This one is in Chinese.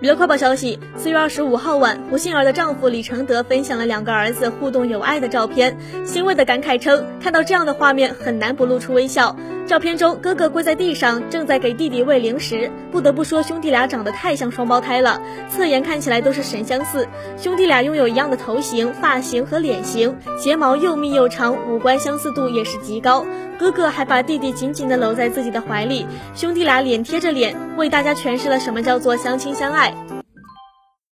娱乐快报消息：四月二十五号晚，胡杏儿的丈夫李承德分享了两个儿子互动有爱的照片，欣慰的感慨称，看到这样的画面很难不露出微笑。照片中，哥哥跪在地上，正在给弟弟喂零食。不得不说，兄弟俩长得太像双胞胎了，侧颜看起来都是神相似。兄弟俩拥有一样的头型、发型和脸型，睫毛又密又长，五官相似度也是极高。哥哥还把弟弟紧紧地搂在自己的怀里，兄弟俩脸贴着脸，为大家诠释了什么叫做相亲相爱。